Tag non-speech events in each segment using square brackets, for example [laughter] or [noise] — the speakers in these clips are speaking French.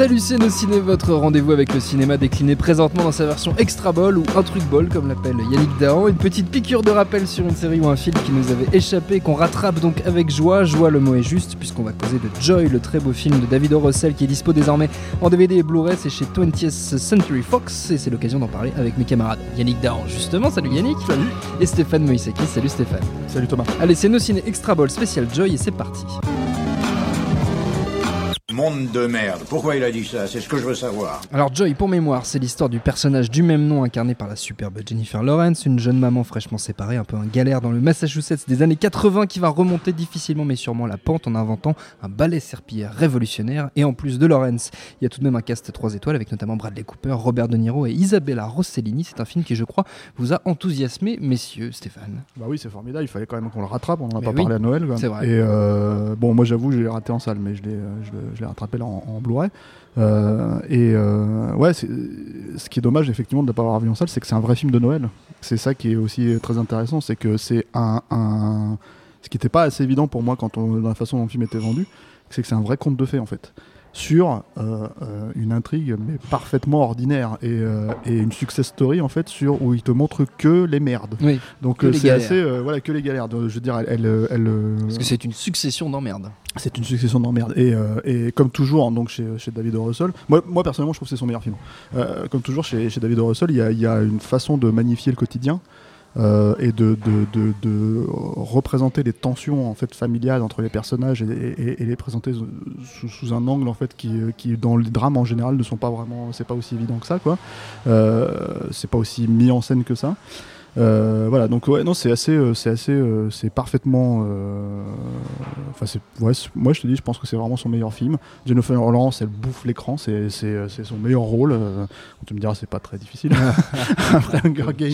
Salut ciné, votre rendez-vous avec le cinéma décliné présentement dans sa version extra ball ou un truc ball comme l'appelle Yannick Dahan, une petite piqûre de rappel sur une série ou un film qui nous avait échappé qu'on rattrape donc avec joie. Joie le mot est juste puisqu'on va causer de Joy, le très beau film de David O. Russell qui est dispo désormais en DVD et Blu-ray, c'est chez 20th Century Fox et c'est l'occasion d'en parler avec mes camarades. Yannick Dahan justement, salut Yannick. Salut. Et Stéphane Moïsaki, salut Stéphane. Salut Thomas. Allez c'est nos ciné extra ball spécial Joy et c'est parti Monde de merde. Pourquoi il a dit ça? C'est ce que je veux savoir. Alors Joy, pour mémoire, c'est l'histoire du personnage du même nom incarné par la superbe Jennifer Lawrence, une jeune maman fraîchement séparée, un peu un galère dans le Massachusetts des années 80 qui va remonter difficilement mais sûrement la pente en inventant un ballet serpillière révolutionnaire. Et en plus de Lawrence, il y a tout de même un cast 3 étoiles avec notamment Bradley Cooper, Robert De Niro et Isabella Rossellini. C'est un film qui, je crois, vous a enthousiasmé, messieurs, Stéphane. Bah oui, c'est formidable, il fallait quand même qu'on le rattrape, on n'en a Mais pas oui, parlé à Noël. quoi. c'est vrai. Et euh, bon, moi j'avoue, je l'ai raté en salle, mais je l'ai, euh, je l'ai- rattrapé là en, Blu-ray. Euh, et euh, ouais, ce qui est dommage effectivement de ne pas l'avoir vu en salle, c'est que c'est un vrai film de Noël. C'est ça qui est aussi très intéressant, c'est que c'est un, un- ce qui n'était pas assez évident pour moi quand on, dans la façon dont le film était vendu, c'est que c'est un vrai conte de fées en fait sur euh, euh, une intrigue mais parfaitement ordinaire et, euh, et une success story en fait sur où il te montre que les merdes. Oui, donc Que euh, les c'est assez voilà que les galères. Je veux dire elle, elle, elle, parce que c'est une succession d'emmerdes. c'est une succession d'emmerdes. Et, et comme toujours donc chez, chez David O. Russell moi, moi personnellement je trouve que c'est son meilleur film. Comme toujours chez, chez David O. Russell il y a, il y a une façon de magnifier le quotidien euh, et de, de, de, de représenter les tensions en fait familiales entre les personnages et, et- et les présenter sous, sous un angle en fait qui, qui dans le drame en général ne sont pas vraiment c'est pas aussi évident que ça quoi. Euh, c'est pas aussi mis en scène que ça euh, voilà donc ouais non c'est assez euh, c'est assez euh, c'est parfaitement euh, enfin c'est ouais, c'est- moi je te dis je pense que c'est vraiment son meilleur film Jennifer Lawrence elle bouffe l'écran c'est c'est c'est son meilleur rôle euh, tu me diras c'est pas très difficile [laughs] après Hunger Games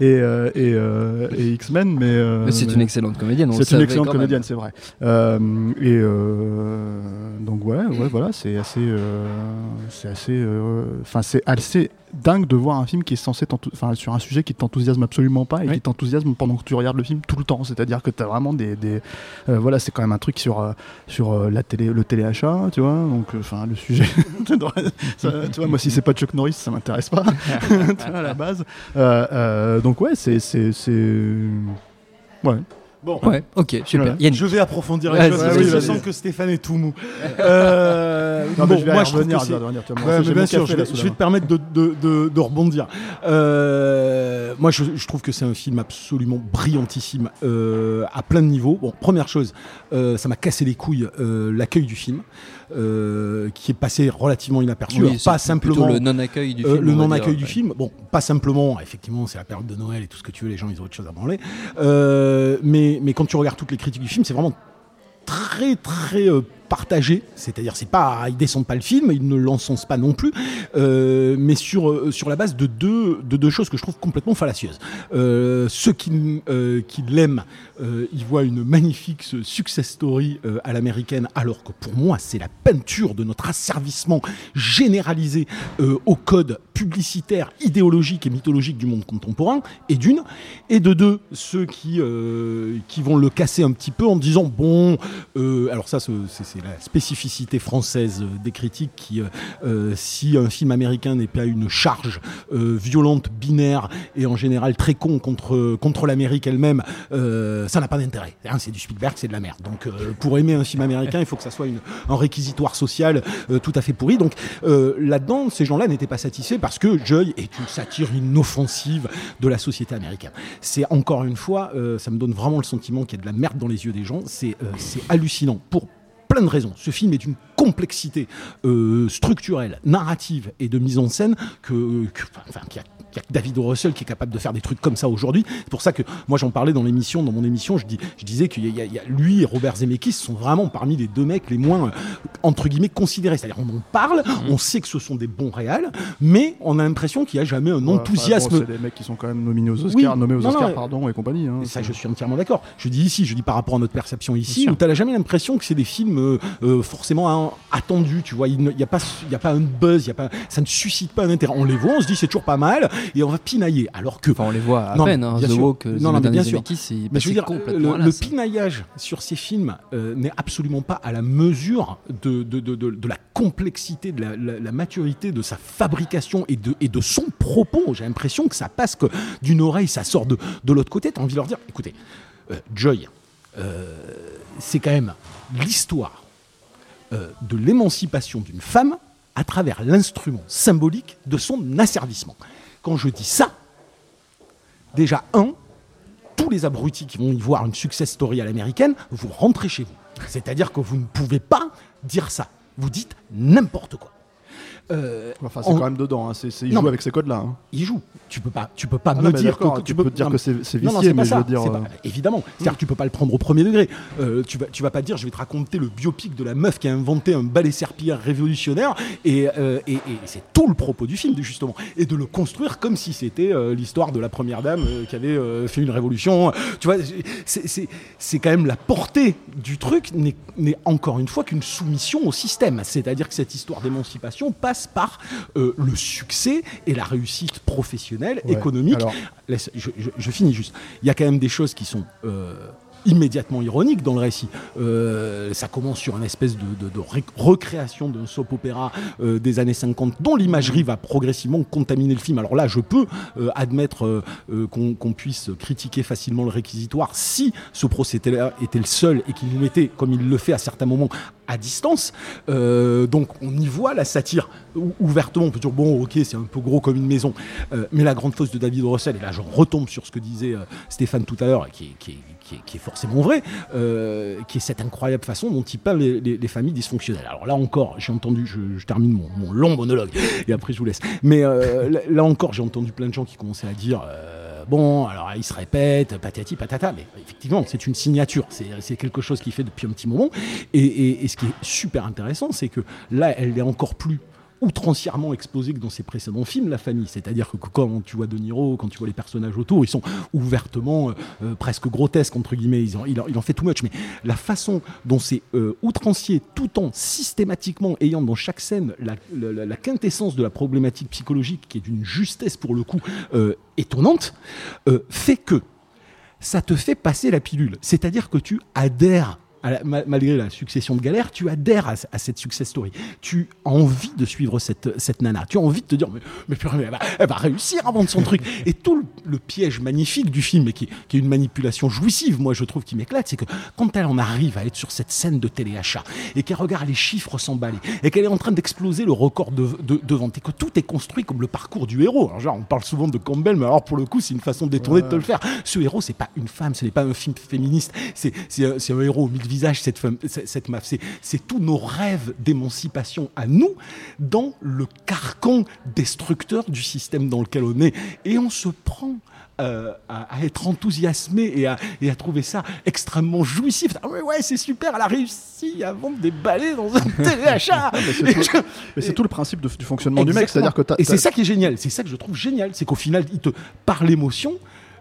et, et, euh, et, euh, et X-Men mais, euh, Mais c'est mais- une excellente comédienne. c'est une excellente comédienne, c'est vrai. Euh, et euh, donc ouais, ouais, voilà, c'est assez, euh, c'est assez, euh, enfin c'est assez dingue de voir un film qui est censé, enfin sur un sujet qui t'enthousiasme absolument pas et Oui. qui t'enthousiasme pendant que tu regardes le film tout le temps. C'est-à-dire que t'as vraiment des, des euh, voilà, c'est quand même un truc sur euh, sur euh, la télé, le téléachat, tu vois. Donc enfin le sujet, [laughs] ça, tu vois, moi si c'est pas Chuck Norris, ça m'intéresse pas, [laughs] tu vois, à la base. Donc ouais, c'est c'est c'est ouais. Bon, Ouais, ok, super. Voilà. Yannick. je vais approfondir les choses vas-y, parce que je sens que Stéphane est tout mou. [laughs] Euh, Non, bon, mais je vais moi, je trouve revenir, que Ouais, bien sûr, je vais, je vais te permettre de, de, de, de rebondir. Euh, moi, je, je trouve que c'est un film absolument brillantissime euh, à plein de niveaux. Bon, première chose, euh, ça m'a cassé les couilles euh, l'accueil du film, euh, qui est passé relativement inaperçu. Oui, Alors, pas plutôt simplement le non-accueil du euh, film. le on va non-accueil dire. du film, bon, pas simplement, effectivement, c'est la période de Noël et tout ce que tu veux, les gens ils ont autre chose à branler. Euh, mais, mais quand tu regardes toutes les critiques du film, c'est vraiment très très euh, partagé, c'est-à-dire c'est pas ils descendent pas le film, ils ne l'encensent pas non plus, euh, mais sur euh, sur la base de deux de deux choses que je trouve complètement fallacieuses. Euh, ceux qui qui l'aiment, ils voient une magnifique success story à l'américaine, alors que pour moi c'est la peinture de notre asservissement généralisé au code publicitaire, idéologique et mythologique du monde contemporain, et d'une, et de deux, ceux qui, qui vont le casser un petit peu en disant bon, alors ça, c'est c'est la spécificité française euh, des critiques qui, euh, euh, si un film américain n'est pas une charge violente, binaire et en général très con contre, contre l'Amérique elle-même, ça n'a pas d'intérêt. Hein, c'est du Spielberg, c'est de la merde. Donc pour aimer un film américain, il faut que ça soit une, un réquisitoire social tout à fait pourri. Donc là-dedans, ces gens-là n'étaient pas satisfaits parce que Joy est une satire inoffensive de la société américaine. C'est encore une fois, ça me donne vraiment le sentiment qu'il y a de la merde dans les yeux des gens. C'est c'est hallucinant pour plein de raisons. Ce film est d'une complexité euh, structurelle, narrative et de mise en scène que, que- enfin, qu'il y a qu'il y a que David. Russell qui est capable de faire des trucs comme ça aujourd'hui. C'est pour ça que moi j'en parlais dans l'émission, dans mon émission, je, dis, je disais qu'il y, a- il y il lui et Robert Zemeckis sont vraiment parmi les deux mecs les moins entre guillemets considérés. C'est-à-dire on en parle, on sait que ce sont des bons réals, mais on a l'impression qu'il n'y a jamais un enfin, enthousiasme. bon, c'est des mecs qui sont quand même nominés aux Oscars, Oui, nommés aux non, Oscars, non, pardon, et compagnie. hein. Ça, je suis entièrement d'accord. Je dis ici, je dis par rapport à notre perception ici, où tu n'as jamais l'impression que c'est des films euh, euh, forcément attendus. Tu vois, il n'y a, pas- il y a pas un buzz, il y a pas, ça ne suscite pas un intérêt. On les voit, on se dit c'est toujours pas mal, et on va pinailler. Alors que. Enfin, on les voit à Non, peine. Hein. The sûr. Walk, euh, Non, non, The mais bien sûr. Mais je veux dire, le, l'as. pinaillage sur ces films euh, n'est absolument pas à la mesure de, de, de, de- de la complexité, de la, la- la maturité de sa fabrication et de, et de son propos. J'ai l'impression que ça passe que d'une oreille, ça sort de, de l'autre côté. Tu as envie de leur dire, écoutez, euh, Joy, euh, c'est quand même l'histoire euh, de l'émancipation d'une femme à travers l'instrument symbolique de son asservissement. Quand je dis ça, déjà, un, tous les abrutis qui vont y voir une success story à l'américaine, vous rentrez chez vous. C'est-à-dire que vous ne pouvez pas dire ça. Vous dites n'importe quoi. Euh, Enfin, c'est en- quand même dedans. hein. Il Non, joue avec ces codes-là. hein. il joue. Tu peux pas, tu peux pas Ah me non, dire que tu peux dire non, que c'est- non, non, vicié, pas mais je veux dire, pas- évidemment. C'est-à-dire que tu peux pas le prendre au premier degré. Euh, tu vas, tu vas pas dire, je vais te raconter le biopic de la meuf qui a inventé un balai serpillère révolutionnaire, et, euh, et, et c'est tout le propos du film justement, et de le construire comme si c'était l'histoire de la première dame qui avait fait une révolution. Tu vois, c'est- quand même la portée du truc n'est n'est encore une fois qu'une soumission au système. C'est-à-dire que cette histoire d'émancipation passe par euh, le succès et la réussite professionnelle, Ouais. économique. Alors- Laisse- je, je- je finis juste. Il y a quand même des choses qui sont euh, immédiatement ironiques dans le récit. Euh, ça commence sur une espèce de, de- de ré- recréation d'un soap opéra euh, des années 50 dont l'imagerie va progressivement contaminer le film. Alors là, je peux euh, admettre euh, euh, qu'on qu'on puisse critiquer facilement le réquisitoire si ce procédé-là était le seul et qu'il nous mettait, comme il le fait à certains moments, à distance. Euh, donc on y voit la satire ou- ouvertement. On peut dire bon, ok, c'est un peu gros comme une maison, mais la grande fausse de David Russell, et là je retombe sur ce que disait Stéphane tout à l'heure, qui, qui, est- qui est- forcément vrai, euh, qui est cette incroyable façon dont il peint les, les- les familles dysfonctionnelles. Alors là encore, j'ai entendu, je, termine mon, long monologue et après je vous laisse. Mais euh, là, encore, j'ai entendu plein de gens qui commençaient à dire. euh, Bon, alors il se répète, patati patata, mais effectivement, c'est une signature, c'est quelque chose qu'il fait depuis un petit moment. Et- et ce qui est super intéressant, c'est que là, elle est encore plus outrancièrement exposée que dans ses précédents films, la famille. C'est-à-dire que quand tu vois De Niro, quand tu vois les personnages autour, ils sont ouvertement euh, euh, presque grotesques, entre guillemets. Ils en, il, en, fait too much. Mais la façon dont c'est euh, outrancier, tout en systématiquement ayant dans chaque scène la, quintessence de la problématique psychologique, qui est d'une justesse pour le coup euh, étonnante, fait que ça te fait passer la pilule. C'est-à-dire que tu adhères, la- malgré la succession de galères, tu adhères à, à cette success story. Tu as envie de suivre cette, cette nana. Tu as envie de te dire, mais, mais purée, mais elle, va, elle va réussir à vendre son truc. Et tout le, le piège magnifique du film, et qui, qui est une manipulation jouissive, moi je trouve qui m'éclate, c'est que quand elle en arrive à être sur cette scène de téléachat, et qu'elle regarde les chiffres s'emballer, et qu'elle est en train d'exploser le record de, de, de vente, et que tout est construit comme le parcours du héros. Alors, genre, on parle souvent de Campbell, mais alors pour le coup, c'est une façon détournée de te le faire. Ce héros, c'est pas une femme, ce n'est pas un film féministe, c'est un, héros aux mille visages, cette, femme, cette, meuf. C'est- tous nos rêves d'émancipation à nous dans le carcan destructeur du système dans lequel on est. Et on se prend. euh, à, à être enthousiasmé et à, et à trouver ça extrêmement jouissif. Ah ouais, ouais, c'est super, elle a réussi à vendre des balais dans un [laughs] téléachat. je- Mais c'est tout le principe de- du fonctionnement du mec, c'est-à-dire que Et c'est ça qui est génial, c'est ça que je trouve génial, c'est qu'au final, il te, par l'émotion,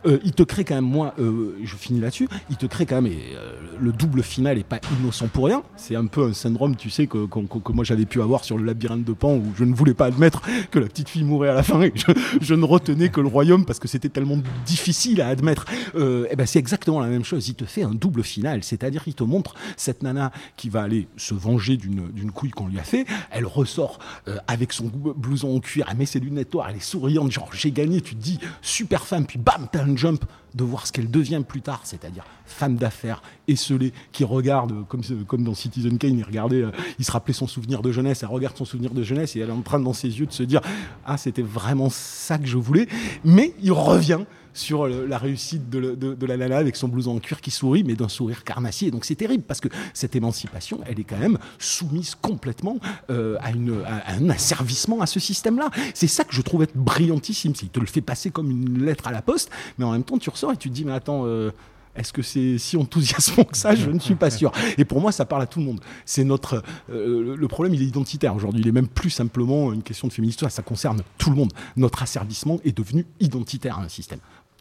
euh, il te crée quand même, moi, euh, je finis là-dessus, il te crée quand même, et euh, le double final est pas innocent pour rien. C'est un peu un syndrome, tu sais, que, que, moi j'avais pu avoir sur le labyrinthe de Pan où je ne voulais pas admettre que la petite fille mourait à la fin et je, ne retenais que le royaume parce que c'était tellement difficile à admettre. Et ben c'est exactement la même chose. Il te fait un double final, c'est-à-dire qu'il te montre cette nana qui va aller se venger d'une couille qu'on lui a fait. Elle ressort avec son blouson en cuir, elle met ses lunettes noires, elle est souriante, genre j'ai gagné. Tu te dis super femme, puis bam, t'as un jump de voir ce qu'elle devient plus tard, c'est-à-dire femme d'affaires, esselée, qui regarde, euh, comme, ce- comme dans Citizen Kane, il regardait, euh, il se rappelait son souvenir de jeunesse, elle regarde son souvenir de jeunesse et elle est en train dans ses yeux de se dire ah c'était vraiment ça que je voulais, mais il revient sur le- la réussite de, la nana avec son blouson en cuir qui sourit, mais d'un sourire carnassier. Donc c'est terrible parce que cette émancipation, elle est quand même soumise complètement euh, à, un asservissement à ce système-là. C'est ça que je trouve être brillantissime. Qu'il te le fait passer comme une lettre à la poste, mais en même temps tu ressors et tu te dis mais attends. euh, est-ce que c'est si enthousiasmant que ça? Je ne suis pas sûr. Et pour moi, ça parle à tout le monde. C'est notre euh, le problème, il est identitaire aujourd'hui. Il est même plus simplement une question de féminisme. Ça concerne tout le monde. Notre asservissement est devenu identitaire à un système.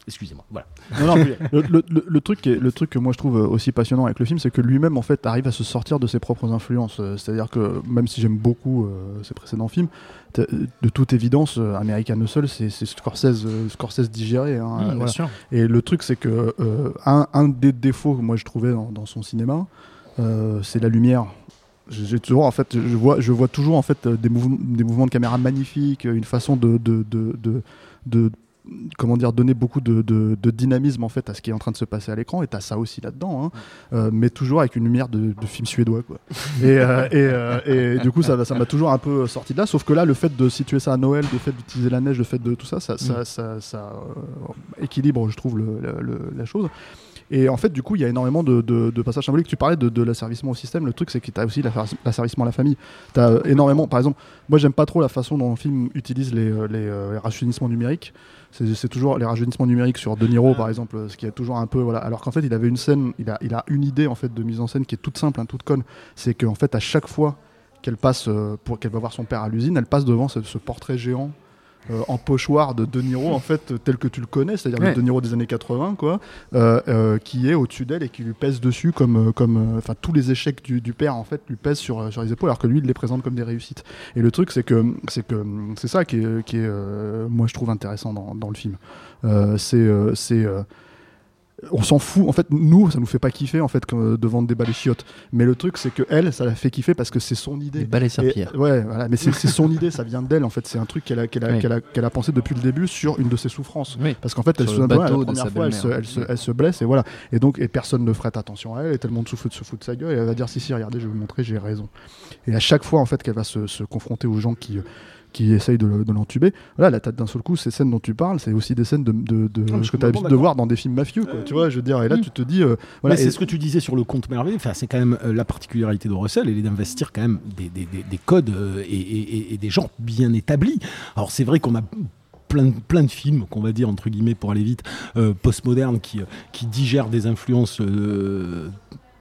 Excusez-moi. Voilà. Non, non, le, le- le- le truc le truc que moi je trouve aussi passionnant avec le film, c'est que lui-même en fait arrive à se sortir de ses propres influences. Euh, C'est-à-dire que même si j'aime beaucoup euh, ses précédents films, t'as- de toute évidence, euh, American Hustle, c'est c'est Scorsese, euh, Scorsese digéré. hein, Mmh, bien voilà. sûr. Et le truc, c'est que euh, un, un des défauts que moi je trouvais dans, dans son cinéma, euh, c'est la lumière. J'ai toujours, en fait, je vois, je vois toujours en fait euh, des, mouvements, des mouvements de caméra magnifiques, une façon de, de, de, de, de- comment dire, donner beaucoup de, de- de dynamisme en fait à ce qui est en train de se passer à l'écran. Et t'as ça aussi là-dedans, hein. Euh, mais toujours avec une lumière de, de film suédois, quoi. et, euh, et, euh, et du coup, ça ça m'a toujours un peu sorti de là. Sauf que là, le fait de situer ça à Noël, le fait d'utiliser la neige, le fait de tout ça, ça, ça, ça, ça, euh, équilibre, je trouve, le- le- la chose. Et en fait, du coup, il y a énormément de, de- de passages symboliques. Tu parlais de, de l'asservissement au système. Le truc, c'est que tu as aussi l'asservi- l'asservissement à la famille. Tu as énormément. Par exemple, moi, j'aime pas trop la façon dont le film utilise les, euh, les, euh, les rajeunissements numériques. C'est c'est toujours les rajeunissements numériques sur De Niro, par exemple, ce qui est toujours un peu. Voilà. Alors qu'en fait, il avait une scène, il a, il a une idée en fait de mise en scène qui est toute simple, hein, toute conne. C'est qu'en fait, à chaque fois qu'elle passe, euh, pour qu'elle va voir son père à l'usine, elle passe devant ce, ce portrait géant euh, en pochoir de De Niro, en fait, tel que tu le connais, c'est-à-dire Ouais. le De Niro des années 80, quoi, euh, euh, qui est au-dessus d'elle et qui lui pèse dessus comme, comme, enfin, tous les échecs du, du père, en fait, lui pèsent sur, sur les épaules, alors que lui, il les présente comme des réussites. Et le truc, c'est que, c'est que, c'est ça qui est, qui est moi, je trouve intéressant dans, dans le film. C'est, c'est, on s'en fout. En fait, nous, ça nous fait pas kiffer en fait de vendre des balais chiottes. Mais le truc, c'est que elle, ça la fait kiffer parce que c'est son idée. Des balais serpillères. ouais, voilà, mais c'est son idée, ça vient d'elle en fait. C'est un truc qu'elle a, qu'elle a, Oui. qu'elle a, qu'elle a pensé depuis le début sur une de ses souffrances. Oui. Parce qu'en fait, elle se la première fois, elle se, elle, se, elle se blesse et voilà. Et donc, et personne ne ferait attention à elle et tout le monde se fout, se fout de sa gueule et elle va dire si, si, regardez, je vais vous montrer, j'ai raison. Et à chaque fois en fait qu'elle va se, se confronter aux gens qui qui essayent de, le- de l'entuber. Voilà, la tête d'un seul coup, ces scènes dont tu parles, c'est aussi des scènes de, de, de- que tu as l'habitude de voir dans des films mafieux, quoi, tu vois, je veux dire. Et là, Mm. tu te dis, euh, voilà, et- c'est ce que tu disais sur le compte merveilleux. Enfin, c'est quand même euh, la particularité de Russell, elle est d'investir quand même des, des- des- des codes euh, et, et- et des gens bien établis. Alors c'est vrai qu'on a plein de, plein de films, qu'on va dire entre guillemets pour aller vite, euh, postmodernes qui, euh, qui digèrent des influences. euh,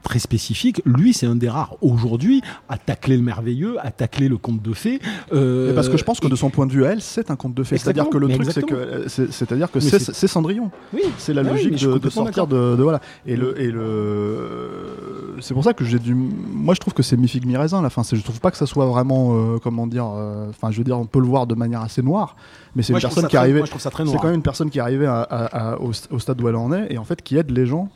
très spécifiques. Lui, c'est un des rares aujourd'hui à tacler le merveilleux, à tacler le conte de fées. euh, parce que je pense que de son point de vue à elle, c'est un conte de fées. C'est-à-dire que le truc, c'est que, c'est- c'est-à-dire que c'est Cendrillon. Oui, C'est la Ah oui, logique de, sortir de, de- voilà. Et le et le c'est pour ça que j'ai du moi je trouve que c'est mi figue mi raisin la fin. Je trouve pas que ça soit vraiment euh, comment dire. euh, Enfin je veux dire on peut le voir de manière assez noire, mais c'est une personne qui est arrivée. C'est quand même une personne qui est arrivée à- à- à- au, au stade où elle en est et en fait qui aide les gens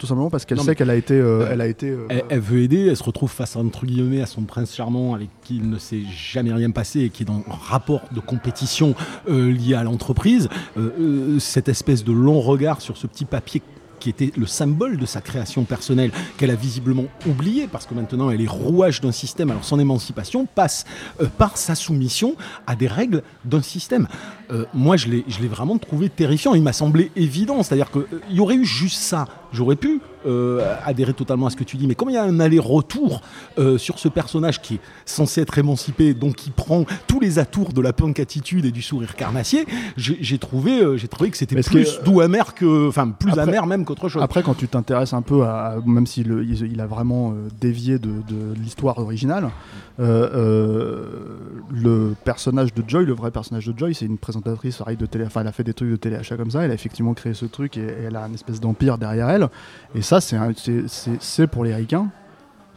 tout simplement parce qu'elle sait qu'elle a été euh, elle a été euh, Elle, elle veut aider, elle se retrouve face entre guillemets à son prince charmant avec qui il ne s'est jamais rien passé et qui est dans un rapport de compétition euh, lié à l'entreprise. Euh, euh, cette espèce de long regard sur ce petit papier qui était le symbole de sa création personnelle, qu'elle a visiblement oublié, parce que maintenant elle est rouage d'un système. Alors son émancipation passe euh, par sa soumission à des règles d'un système. Euh, moi, je l'ai je l'ai vraiment trouvé terrifiant. Il m'a semblé évident, c'est-à-dire qu'il y aurait eu juste ça j'aurais pu euh, adhérer totalement à ce que tu dis, mais comme il y a un aller-retour euh, sur ce personnage qui est censé être émancipé, donc qui prend tous les atours de la punk attitude et du sourire carnassier, j'ai trouvé, euh, j'ai trouvé que c'était plus doux amer que, enfin plus amer même qu'autre chose. Après, quand tu t'intéresses un peu à, même s'il il, a vraiment dévié de, l'histoire originale, le personnage de Joy, le vrai personnage de Joy, c'est une présentatrice de télé, enfin elle a fait des trucs de téléachat comme ça, elle a effectivement créé ce truc et, et elle a une espèce d'empire derrière elle. Et ça, c'est pour les ricains.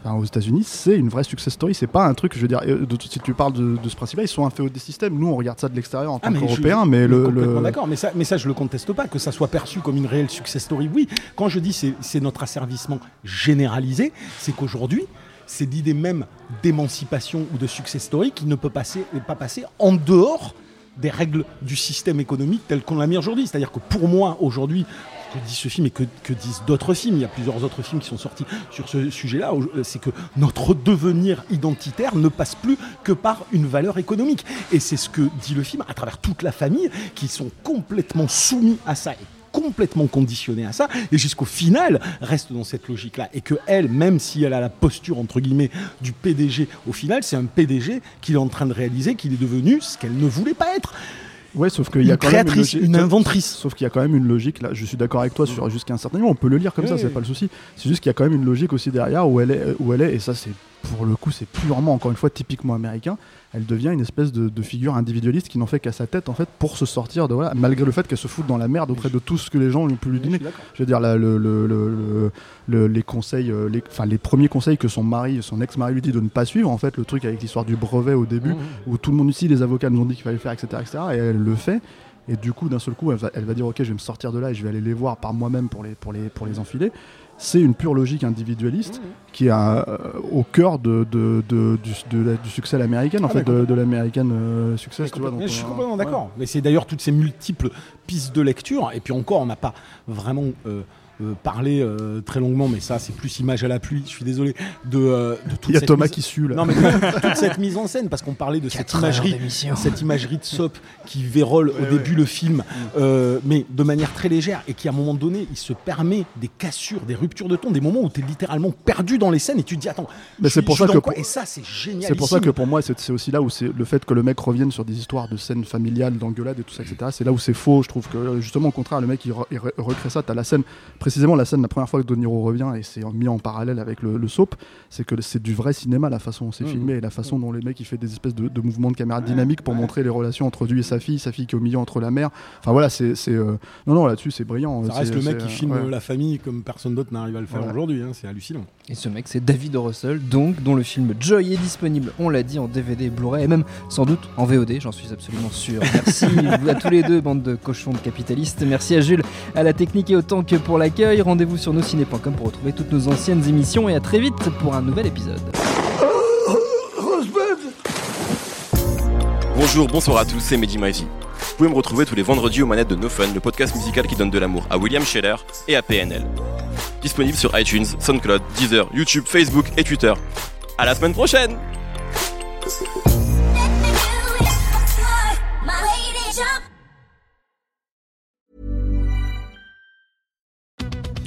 Enfin, aux États-Unis, c'est une vraie success story. C'est pas un truc, je veux dire, euh, si tu parles de, ce principe-là, ils sont un fait des systèmes. Nous, on regarde ça de l'extérieur en ah, tant qu'Européens, mais le. le... D'accord, mais ça, mais ça, je le conteste pas, que ça soit perçu comme une réelle success story. Oui, quand je dis c'est notre asservissement généralisé, c'est qu'aujourd'hui, c'est l'idée même d'émancipation ou de success story qui ne peut passer, pas passer en dehors des règles du système économique tel qu'on l'a mis aujourd'hui. C'est-à-dire que pour moi, aujourd'hui, que dit ce film et que, disent d'autres films, il y a plusieurs autres films qui sont sortis sur ce sujet-là, euh, c'est que notre devenir identitaire ne passe plus que par une valeur économique. Et c'est ce que dit le film à travers toute la famille, qui sont complètement soumis à ça et complètement conditionnés à ça, et jusqu'au final reste dans cette logique-là. Et que elle, même si elle a la posture entre guillemets du PDG, au final, c'est un PDG qu'il est en train de réaliser, qu'il est devenu ce qu'elle ne voulait pas être. Ouais, sauf qu'il y a quand même une, logique, une inventrice. Sauf qu'il y a quand même une logique là. Je suis d'accord avec toi sur jusqu'à un certain niveau. On peut le lire comme ça, c'est pas le souci. C'est juste qu'il y a quand même une logique aussi derrière où elle est, où elle est, et ça c'est pour le coup c'est purement encore une fois typiquement américain elle devient une espèce de, figure individualiste qui n'en fait qu'à sa tête en fait pour se sortir de voilà malgré le fait qu'elle se fout dans la merde auprès de tout ce que les gens lui ont pu lui donner je veux dire le, les conseils euh, les, enfin les premiers conseils que son mari son ex-mari lui dit de ne pas suivre en fait le truc avec l'histoire du brevet au début mmh, mmh. où tout le monde ici les avocats nous ont dit qu'il fallait le faire etc etc et elle le fait et du coup d'un seul coup elle va, elle va dire ok je vais me sortir de là et je vais aller les voir par moi-même pour les, pour les, pour les enfiler c'est une pure logique individualiste mmh. qui est euh, au cœur de, de, du, succès à l'américaine, en ah, fait, de, l'américaine euh, succès. Tu je suis complètement d'accord. Mais c'est d'ailleurs toutes ces multiples pistes de lecture, et puis encore, on n'a pas vraiment. Euh, euh, parler euh, très longuement, mais ça c'est plus image à la pluie, je suis désolé, de, euh, de toute Il y a Thomas qui sue là. Non, mais toute cette mise en scène, parce qu'on parlait de cette imagerie, cette imagerie de soap qui vérole au début le film, mais de manière très légère, et qui à un moment donné, il se permet des cassures, des ruptures de ton, des moments où tu es littéralement perdu dans les scènes et tu te dis attends, mais c'est pour ça que et ça c'est génial. C'est pour ça que pour moi c'est aussi là où c'est le fait que le mec revienne sur des histoires de scènes familiales, d'engueulades et tout ça, etc. C'est là où c'est faux. Je trouve que justement au contraire, le mec il, recrée ça. T'as la scène précisément la scène la première fois que De Niro revient et c'est mis en parallèle avec le, soap, c'est que c'est du vrai cinéma la façon dont c'est mmh. filmé et la façon dont les mecs il fait des espèces de, mouvements de caméra dynamiques pour montrer les relations entre lui et sa fille, sa fille qui est au milieu entre la mère. Enfin voilà, c'est euh, non non là-dessus c'est brillant. Ça reste le mec qui filme la famille comme personne d'autre n'arrive à le faire aujourd'hui, hein, c'est hallucinant. Et ce mec c'est David Russell, donc dont le film Joy est disponible, on l'a dit en DVD, Blu-ray et même sans doute en VOD, j'en suis absolument sûr. Merci [laughs] à tous les deux, bande de cochons de capitalistes. Merci à Jules, à la technique et autant que pour Rendez-vous sur nos ciné pour retrouver toutes nos anciennes émissions et à très vite pour un nouvel épisode. Bonjour, bonsoir à tous, c'est Mehdi Maizy. Vous pouvez me retrouver tous les vendredis aux manettes de No Fun, le podcast musical qui donne de l'amour à William Scheller et à PNL. Disponible sur iTunes, SoundCloud, Deezer, YouTube, Facebook et Twitter. À la semaine prochaine!